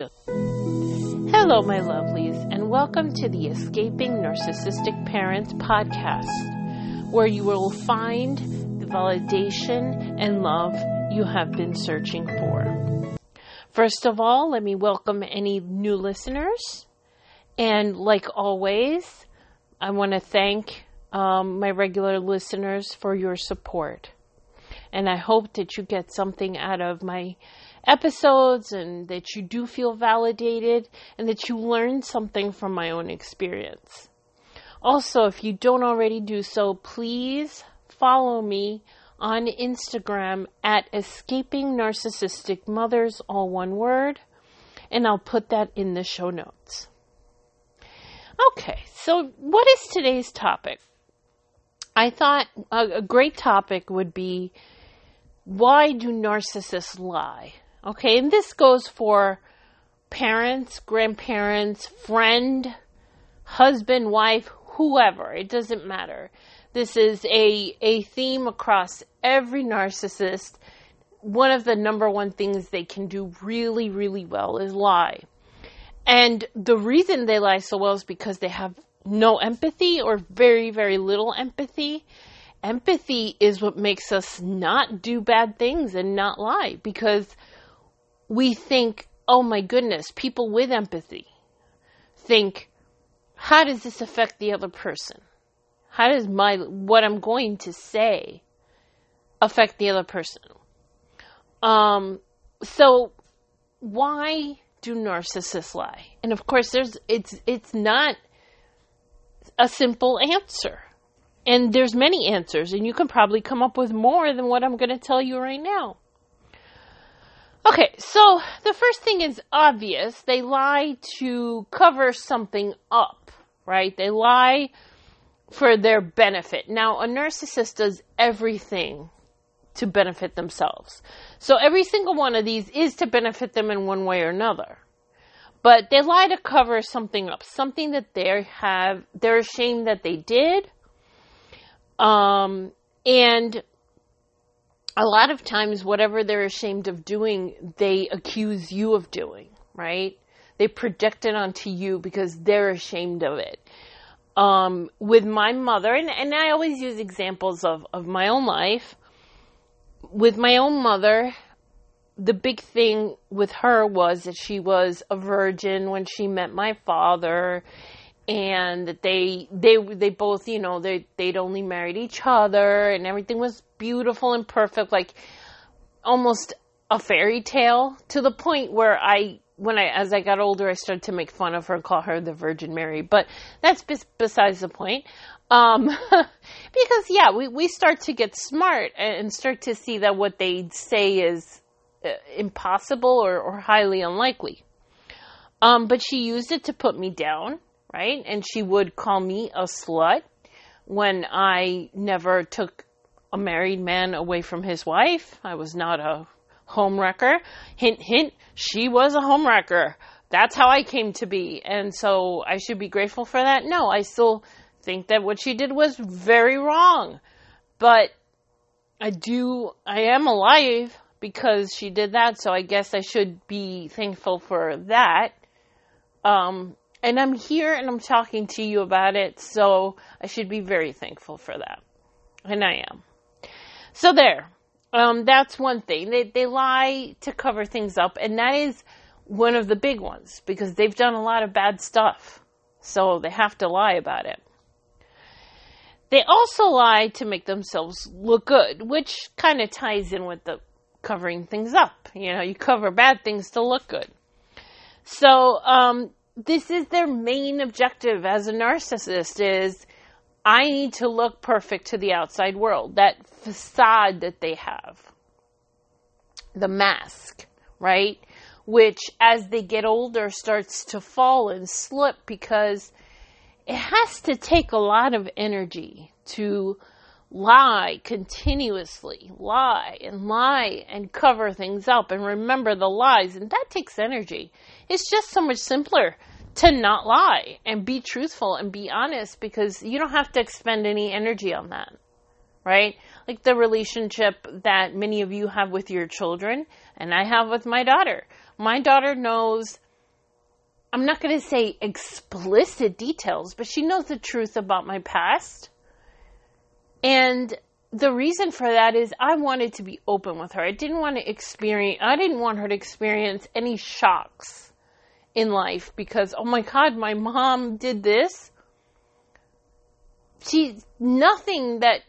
Hello, my lovelies, and welcome to the Escaping Narcissistic Parents podcast, where you will find the validation and love you have been searching for. First of all, let me welcome any new listeners. And like always, I want to thank um, my regular listeners for your support. And I hope that you get something out of my episodes and that you do feel validated and that you learn something from my own experience. Also, if you don't already do so, please follow me on Instagram at Escaping Narcissistic Mothers, all one word, and I'll put that in the show notes. Okay, so what is today's topic? I thought a, a great topic would be why do narcissists lie? Okay, and this goes for parents, grandparents, friend, husband, wife, whoever. It doesn't matter. This is a, a theme across every narcissist. One of the number one things they can do really, really well is lie. And the reason they lie so well is because they have no empathy or very, very little empathy. Empathy is what makes us not do bad things and not lie because we think, oh my goodness, people with empathy think, how does this affect the other person? How does my, what I'm going to say affect the other person? Um, so why do narcissists lie? And of course, there's, it's, it's not a simple answer. And there's many answers, and you can probably come up with more than what I'm going to tell you right now. Okay, so the first thing is obvious. They lie to cover something up, right? They lie for their benefit. Now, a narcissist does everything to benefit themselves. So every single one of these is to benefit them in one way or another. But they lie to cover something up, something that they have, they're ashamed that they did. Um, and a lot of times, whatever they're ashamed of doing, they accuse you of doing, right? They project it onto you because they're ashamed of it. Um, with my mother, and, and I always use examples of, of my own life. With my own mother, the big thing with her was that she was a virgin when she met my father and that they they they both you know they they'd only married each other and everything was beautiful and perfect like almost a fairy tale to the point where I when I as I got older I started to make fun of her and call her the Virgin Mary but that's bes- besides the point. Um because yeah we we start to get smart and start to see that what they say is uh, impossible or, or highly unlikely. Um but she used it to put me down right? And she would call me a slut when I never took a married man away from his wife. I was not a homewrecker. Hint, hint, she was a homewrecker. That's how I came to be. And so I should be grateful for that. No, I still think that what she did was very wrong. But I do, I am alive because she did that. So I guess I should be thankful for that. Um, and I'm here and I'm talking to you about it, so I should be very thankful for that. And I am. So there. Um, that's one thing. They, they lie to cover things up, and that is one of the big ones because they've done a lot of bad stuff. So they have to lie about it. They also lie to make themselves look good, which kind of ties in with the covering things up. You know, you cover bad things to look good. So, um, this is their main objective as a narcissist is I need to look perfect to the outside world. That facade that they have. The mask, right? Which as they get older starts to fall and slip because it has to take a lot of energy to lie continuously, lie and lie and cover things up and remember the lies. And that takes energy. It's just so much simpler to not lie and be truthful and be honest because you don't have to expend any energy on that. Right? Like the relationship that many of you have with your children and I have with my daughter. My daughter knows I'm not going to say explicit details, but she knows the truth about my past. And the reason for that is I wanted to be open with her. I didn't want to experience, I didn't want her to experience any shocks in life because, oh my God, my mom did this. She, nothing that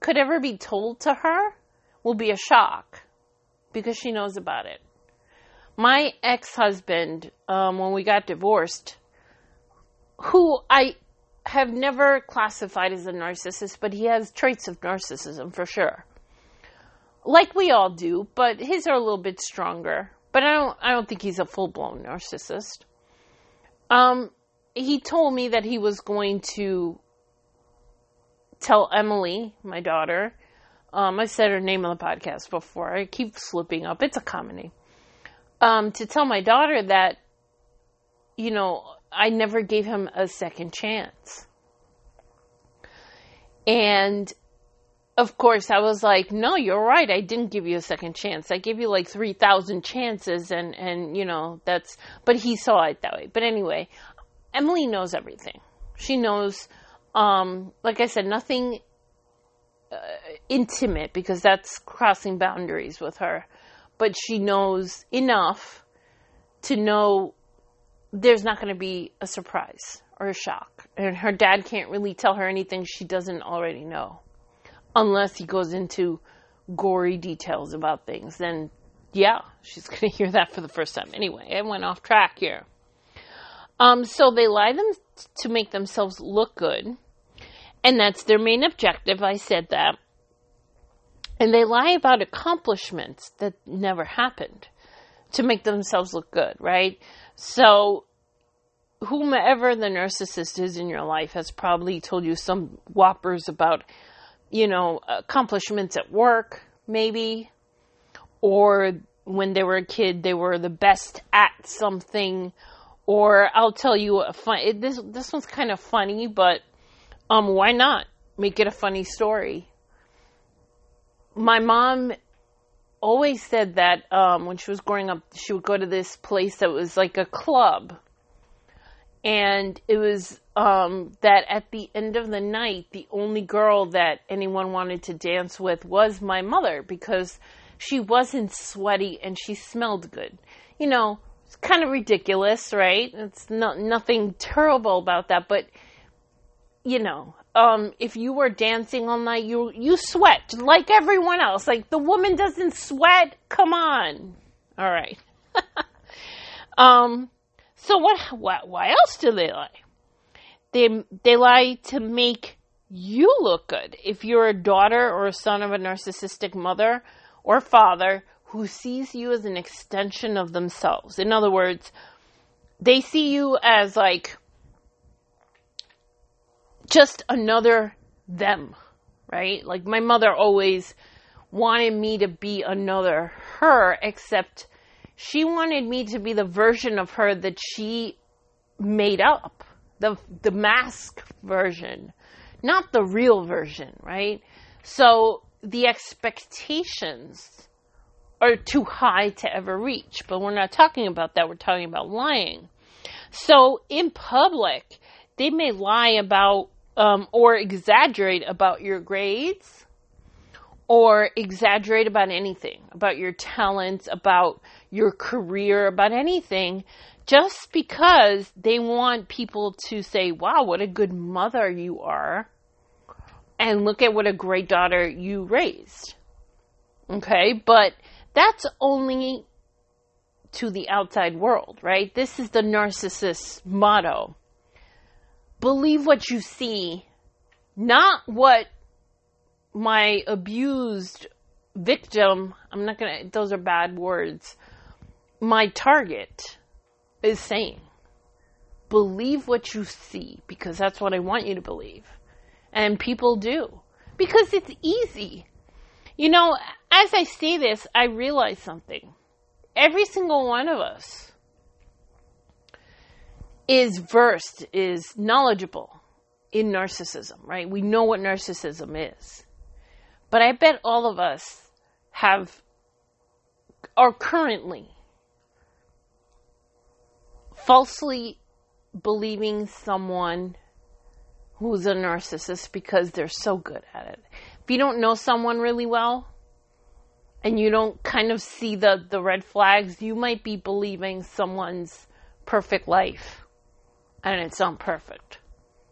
could ever be told to her will be a shock because she knows about it. My ex husband, um, when we got divorced, who I have never classified as a narcissist, but he has traits of narcissism for sure. Like we all do, but his are a little bit stronger. But I don't I don't think he's a full blown narcissist. Um he told me that he was going to tell Emily, my daughter, um, I said her name on the podcast before. I keep slipping up. It's a comedy. Um, to tell my daughter that, you know, I never gave him a second chance. And of course, I was like, no, you're right. I didn't give you a second chance. I gave you like 3,000 chances and, and, you know, that's, but he saw it that way. But anyway, Emily knows everything. She knows, um, like I said, nothing uh, intimate because that's crossing boundaries with her. But she knows enough to know there's not going to be a surprise or a shock. And her dad can't really tell her anything she doesn't already know. Unless he goes into gory details about things. Then, yeah, she's going to hear that for the first time. Anyway, I went off track here. Um, so they lie them to make themselves look good. And that's their main objective. I said that. And they lie about accomplishments that never happened to make themselves look good, right? So, whomever the narcissist is in your life has probably told you some whoppers about, you know, accomplishments at work, maybe, or when they were a kid, they were the best at something. Or I'll tell you a fun. This this one's kind of funny, but um, why not make it a funny story? My mom always said that um, when she was growing up, she would go to this place that was like a club. And it was um, that at the end of the night, the only girl that anyone wanted to dance with was my mother because she wasn't sweaty and she smelled good. You know, it's kind of ridiculous, right? It's not nothing terrible about that, but you know, um, if you were dancing all night, you you sweat like everyone else. Like the woman doesn't sweat. Come on. All right. um. So what? What? Why else do they lie? They they lie to make you look good. If you're a daughter or a son of a narcissistic mother or father who sees you as an extension of themselves. In other words, they see you as like just another them, right? Like my mother always wanted me to be another her, except she wanted me to be the version of her that she made up, the the mask version, not the real version, right? So the expectations are too high to ever reach, but we're not talking about that. We're talking about lying. So in public, they may lie about um, or exaggerate about your grades or exaggerate about anything, about your talents, about your career, about anything, just because they want people to say, wow, what a good mother you are. And look at what a great daughter you raised. Okay, but that's only to the outside world, right? This is the narcissist's motto believe what you see, not what my abused victim, I'm not gonna, those are bad words, my target is saying. Believe what you see because that's what I want you to believe. And people do because it's easy. You know, as I say this, I realize something. Every single one of us is versed, is knowledgeable in narcissism, right? We know what narcissism is. But I bet all of us have, are currently falsely believing someone who's a narcissist because they're so good at it. If you don't know someone really well and you don't kind of see the, the red flags, you might be believing someone's perfect life and it's not perfect.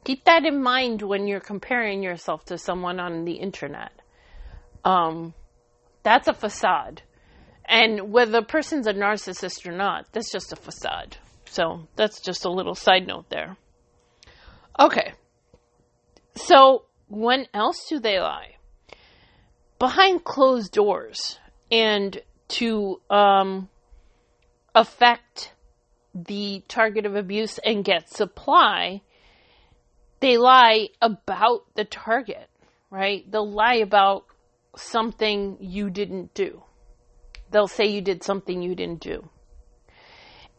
Keep that in mind when you're comparing yourself to someone on the internet. Um, that's a facade. And whether the person's a narcissist or not, that's just a facade. So that's just a little side note there. Okay. So when else do they lie? Behind closed doors and to um, affect the target of abuse and get supply, they lie about the target, right? They'll lie about something you didn't do. They'll say you did something you didn't do.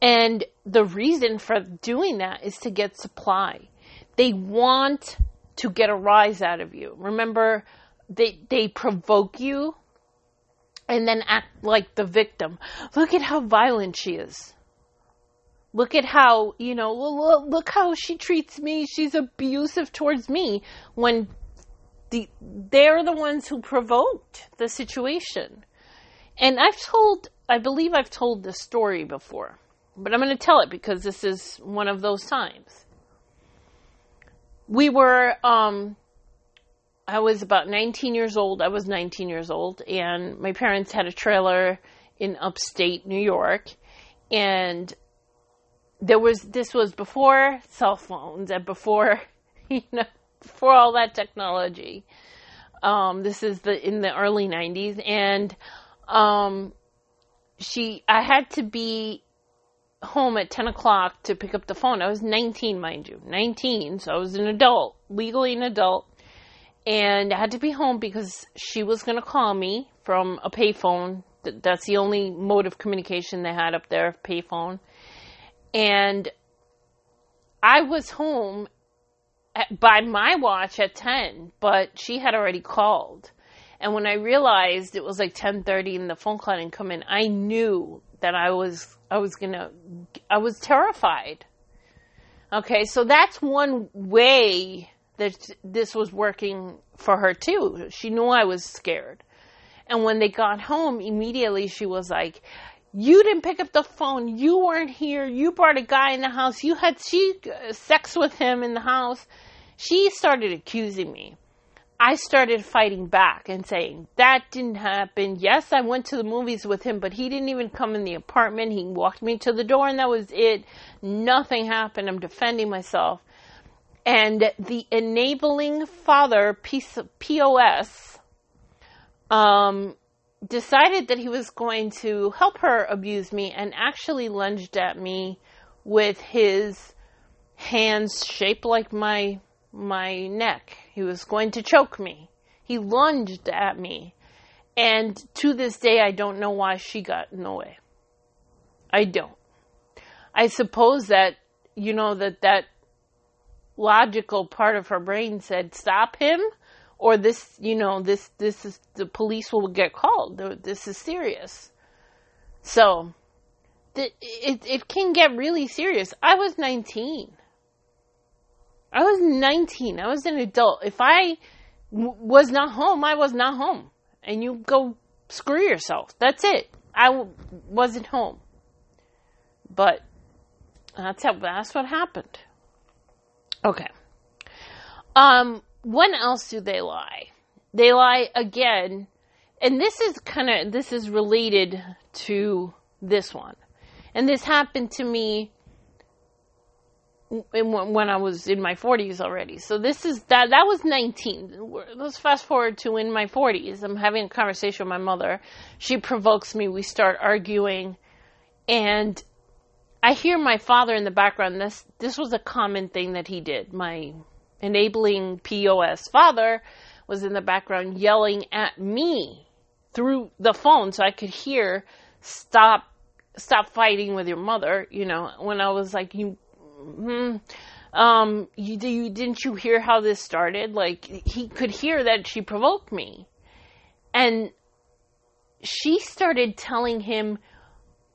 And the reason for doing that is to get supply. They want to get a rise out of you. Remember, they, they provoke you and then act like the victim. Look at how violent she is. Look at how, you know, look how she treats me. She's abusive towards me when the, they're the ones who provoked the situation. And I've told, I believe I've told this story before, but I'm going to tell it because this is one of those times. We were, um, I was about 19 years old. I was 19 years old, and my parents had a trailer in upstate New York, and there was this was before cell phones and before you know before all that technology. Um, this is the in the early '90s, and um, she I had to be home at 10 o'clock to pick up the phone. I was 19, mind you, 19, so I was an adult, legally an adult, and I had to be home because she was going to call me from a payphone. That's the only mode of communication they had up there, payphone and I was home at, by my watch at 10, but she had already called. And when I realized it was like 10:30 and the phone call didn't come in, I knew that I was I was going to I was terrified. Okay, so that's one way that this was working for her too. She knew I was scared. And when they got home, immediately she was like, you didn't pick up the phone. You weren't here. You brought a guy in the house. You had she uh, sex with him in the house. She started accusing me. I started fighting back and saying, that didn't happen. Yes, I went to the movies with him, but he didn't even come in the apartment. He walked me to the door and that was it. Nothing happened. I'm defending myself. And the enabling father, POS, um, decided that he was going to help her abuse me and actually lunged at me with his hands shaped like my my neck. He was going to choke me. He lunged at me. And to this day I don't know why she got in the way. I don't. I suppose that you know that that logical part of her brain said stop him or this, you know, this, this is, the police will get called. This is serious. So, it, it, it can get really serious. I was 19. I was 19. I was an adult. If I w- was not home, I was not home. And you go screw yourself. That's it. I w- wasn't home. But that's how, that's what happened. Okay. Um, when else do they lie? They lie again, and this is kind of this is related to this one, and this happened to me when I was in my 40s already. So this is that that was 19. Let's fast forward to in my 40s. I'm having a conversation with my mother. She provokes me. We start arguing, and I hear my father in the background. This this was a common thing that he did. My enabling POS father was in the background yelling at me through the phone so I could hear stop stop fighting with your mother, you know, when I was like you hmm, um you, you didn't you hear how this started? Like he could hear that she provoked me. And she started telling him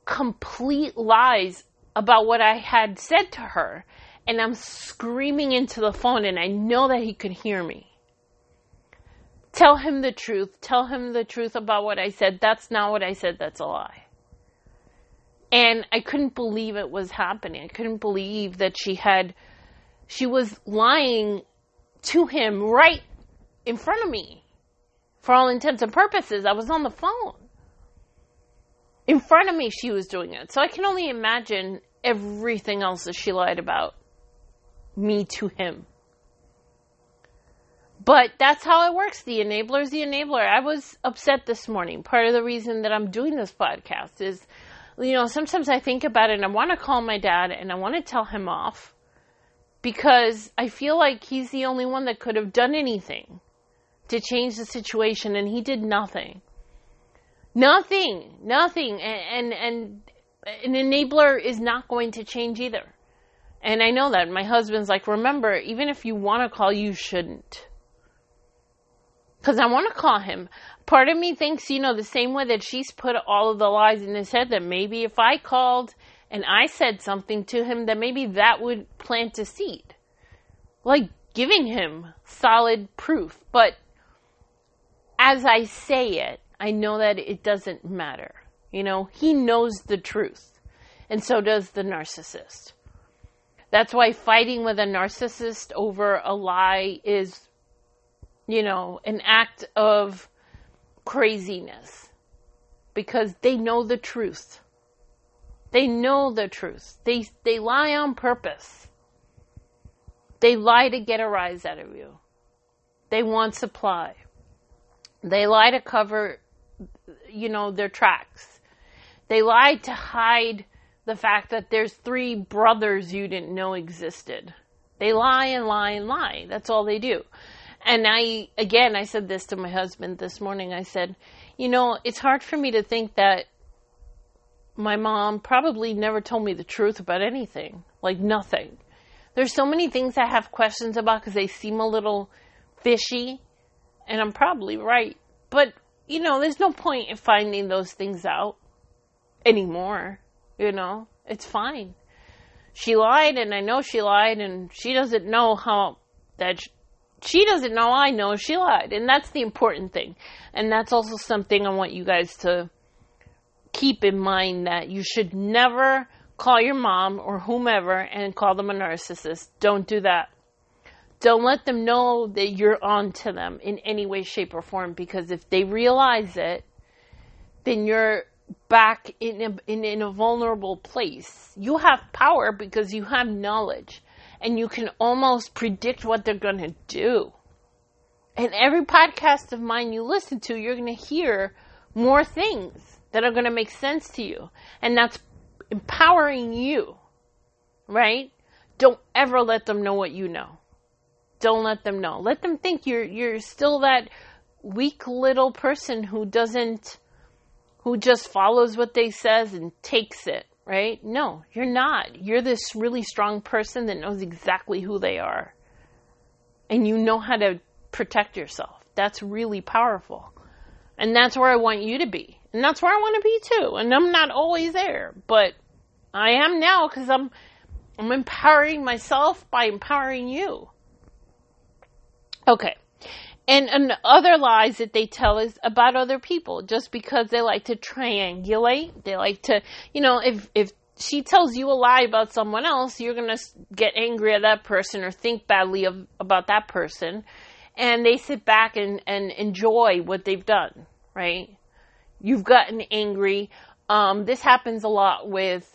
complete lies about what I had said to her. And I'm screaming into the phone, and I know that he could hear me. Tell him the truth. Tell him the truth about what I said. That's not what I said. That's a lie. And I couldn't believe it was happening. I couldn't believe that she had, she was lying to him right in front of me. For all intents and purposes, I was on the phone. In front of me, she was doing it. So I can only imagine everything else that she lied about me to him. But that's how it works. The enabler is the enabler. I was upset this morning. Part of the reason that I'm doing this podcast is, you know, sometimes I think about it and I want to call my dad and I want to tell him off because I feel like he's the only one that could have done anything to change the situation and he did nothing. Nothing, nothing. And, and, and an enabler is not going to change either. And I know that. My husband's like, remember, even if you want to call, you shouldn't. Because I want to call him. Part of me thinks, you know, the same way that she's put all of the lies in his head, that maybe if I called and I said something to him, that maybe that would plant a seed. Like giving him solid proof. But as I say it, I know that it doesn't matter. You know, he knows the truth. And so does the narcissist. That's why fighting with a narcissist over a lie is, you know, an act of craziness. Because they know the truth. They know the truth. They, they lie on purpose. They lie to get a rise out of you. They want supply. They lie to cover, you know, their tracks. They lie to hide the fact that there's three brothers you didn't know existed. They lie and lie and lie. That's all they do. And I, again, I said this to my husband this morning. I said, you know, it's hard for me to think that my mom probably never told me the truth about anything. Like nothing. There's so many things I have questions about because they seem a little fishy and I'm probably right. But, you know, there's no point in finding those things out anymore. You know, it's fine. She lied, and I know she lied, and she doesn't know how that she doesn't know I know she lied, and that's the important thing. And that's also something I want you guys to keep in mind that you should never call your mom or whomever and call them a narcissist. Don't do that. Don't let them know that you're on to them in any way, shape, or form because if they realize it, then you're back in a, in, in a vulnerable place. You have power because you have knowledge and you can almost predict what they're going to do. And every podcast of mine you listen to, you're going to hear more things that are going to make sense to you. And that's empowering you, right? Don't ever let them know what you know. Don't let them know. Let them think you're you're still that weak little person who doesn't who just follows what they says and takes it, right? No, you're not. You're this really strong person that knows exactly who they are. And you know how to protect yourself. That's really powerful. And that's where I want you to be. And that's where I want to be too. And I'm not always there, but I am now because I'm I'm empowering myself by empowering you. Okay. And, and other lies that they tell is about other people just because they like to triangulate. They like to, you know, if, if she tells you a lie about someone else, you're going to get angry at that person or think badly of, about that person. And they sit back and, and enjoy what they've done, right? You've gotten angry. Um, this happens a lot with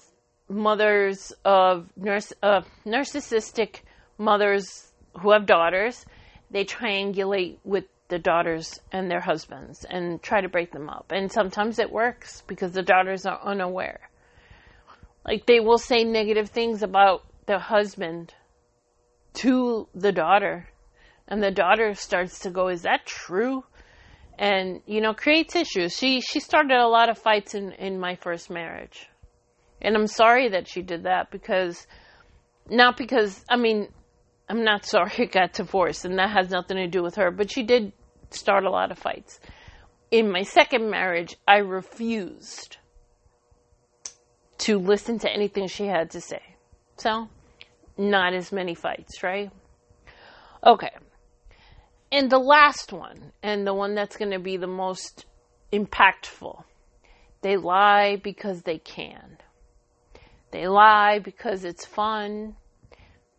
mothers of nurse, uh, narcissistic mothers who have daughters they triangulate with the daughters and their husbands and try to break them up. And sometimes it works because the daughters are unaware. Like they will say negative things about the husband to the daughter. And the daughter starts to go, Is that true? And, you know, creates issues. She she started a lot of fights in, in my first marriage. And I'm sorry that she did that because not because I mean, I'm not sorry it got divorced, and that has nothing to do with her, but she did start a lot of fights. In my second marriage, I refused to listen to anything she had to say. So, not as many fights, right? Okay. And the last one, and the one that's going to be the most impactful, they lie because they can. They lie because it's fun.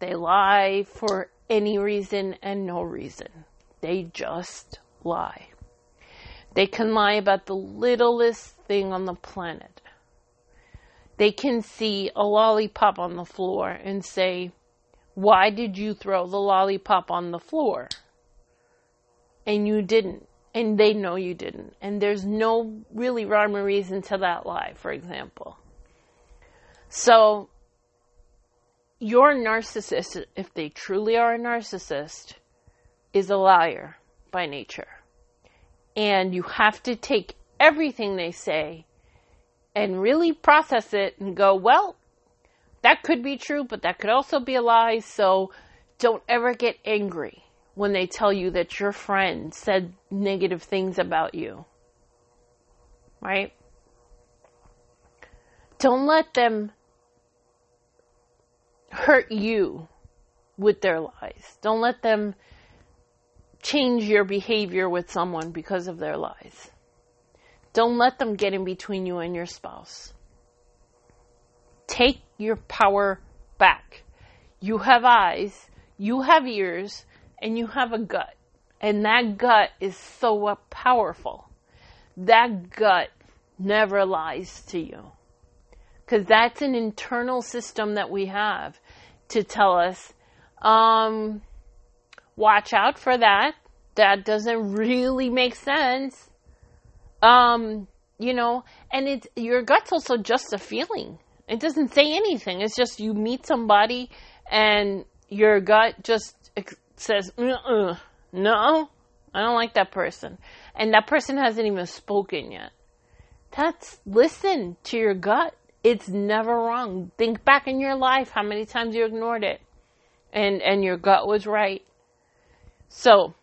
They lie for any reason and no reason. They just lie. They can lie about the littlest thing on the planet. They can see a lollipop on the floor and say, Why did you throw the lollipop on the floor? And you didn't. And they know you didn't. And there's no really rhyme or reason to that lie, for example. So, your narcissist, if they truly are a narcissist, is a liar by nature. And you have to take everything they say and really process it and go, well, that could be true, but that could also be a lie. So don't ever get angry when they tell you that your friend said negative things about you. Right? Don't let them hurt you with their lies. Don't let them change your behavior with someone because of their lies. Don't let them get in between you and your spouse. Take your power back. You have eyes, you have ears, and you have a gut. And that gut is so powerful. That gut never lies to you. Because that's an internal system that we have to tell us, um, watch out for that. That doesn't really make sense. Um, you know, and it's your gut's also just a feeling. It doesn't say anything. It's just you meet somebody and your gut just says, uh no, I don't like that person. And that person hasn't even spoken yet. That's listen to your gut it's never wrong. Think back in your life how many times you ignored it and and your gut was right. So,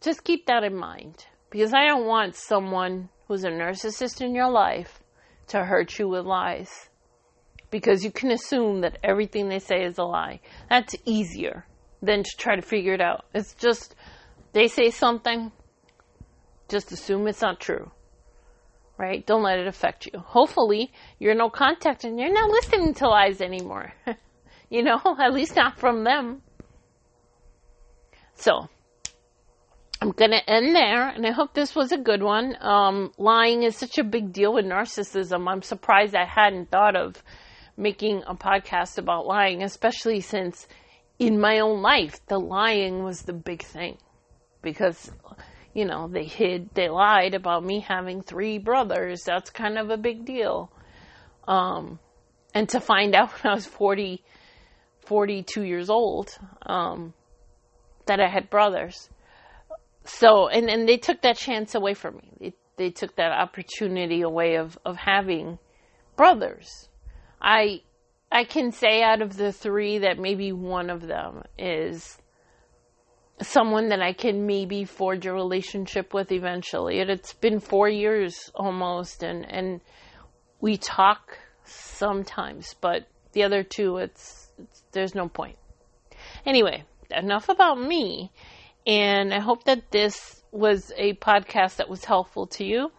just keep that in mind because I don't want someone who's a narcissist in your life to hurt you with lies. Because you can assume that everything they say is a lie. That's easier than to try to figure it out. It's just they say something, just assume it's not true right? Don't let it affect you. Hopefully, you're no contact and you're not listening to lies anymore. you know, at least not from them. So, I'm going to end there, and I hope this was a good one. Um, lying is such a big deal with narcissism. I'm surprised I hadn't thought of making a podcast about lying, especially since in my own life, the lying was the big thing. Because you know, they hid, they lied about me having three brothers. That's kind of a big deal. Um, and to find out when I was 40, 42 years old, um, that I had brothers. So, and, and they took that chance away from me. They, they took that opportunity away of, of having brothers. I, I can say out of the three that maybe one of them is someone that I can maybe forge a relationship with eventually. It's been four years almost, and and we talk sometimes, but the other two, it's, it's there's no point. Anyway, enough about me, and I hope that this was a podcast that was helpful to you.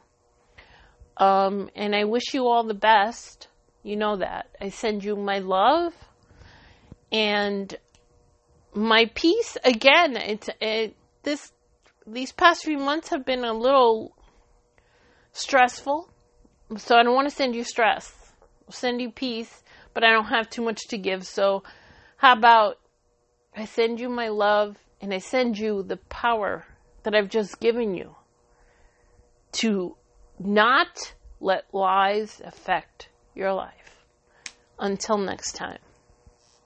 Um, and I wish you all the best. You know that. I send you my love and my peace again. It's it, this these past few months have been a little stressful, so I don't want to send you stress. I'll send you peace, but I don't have too much to give. So, how about I send you my love and I send you the power that I've just given you to not let lies affect your life. Until next time.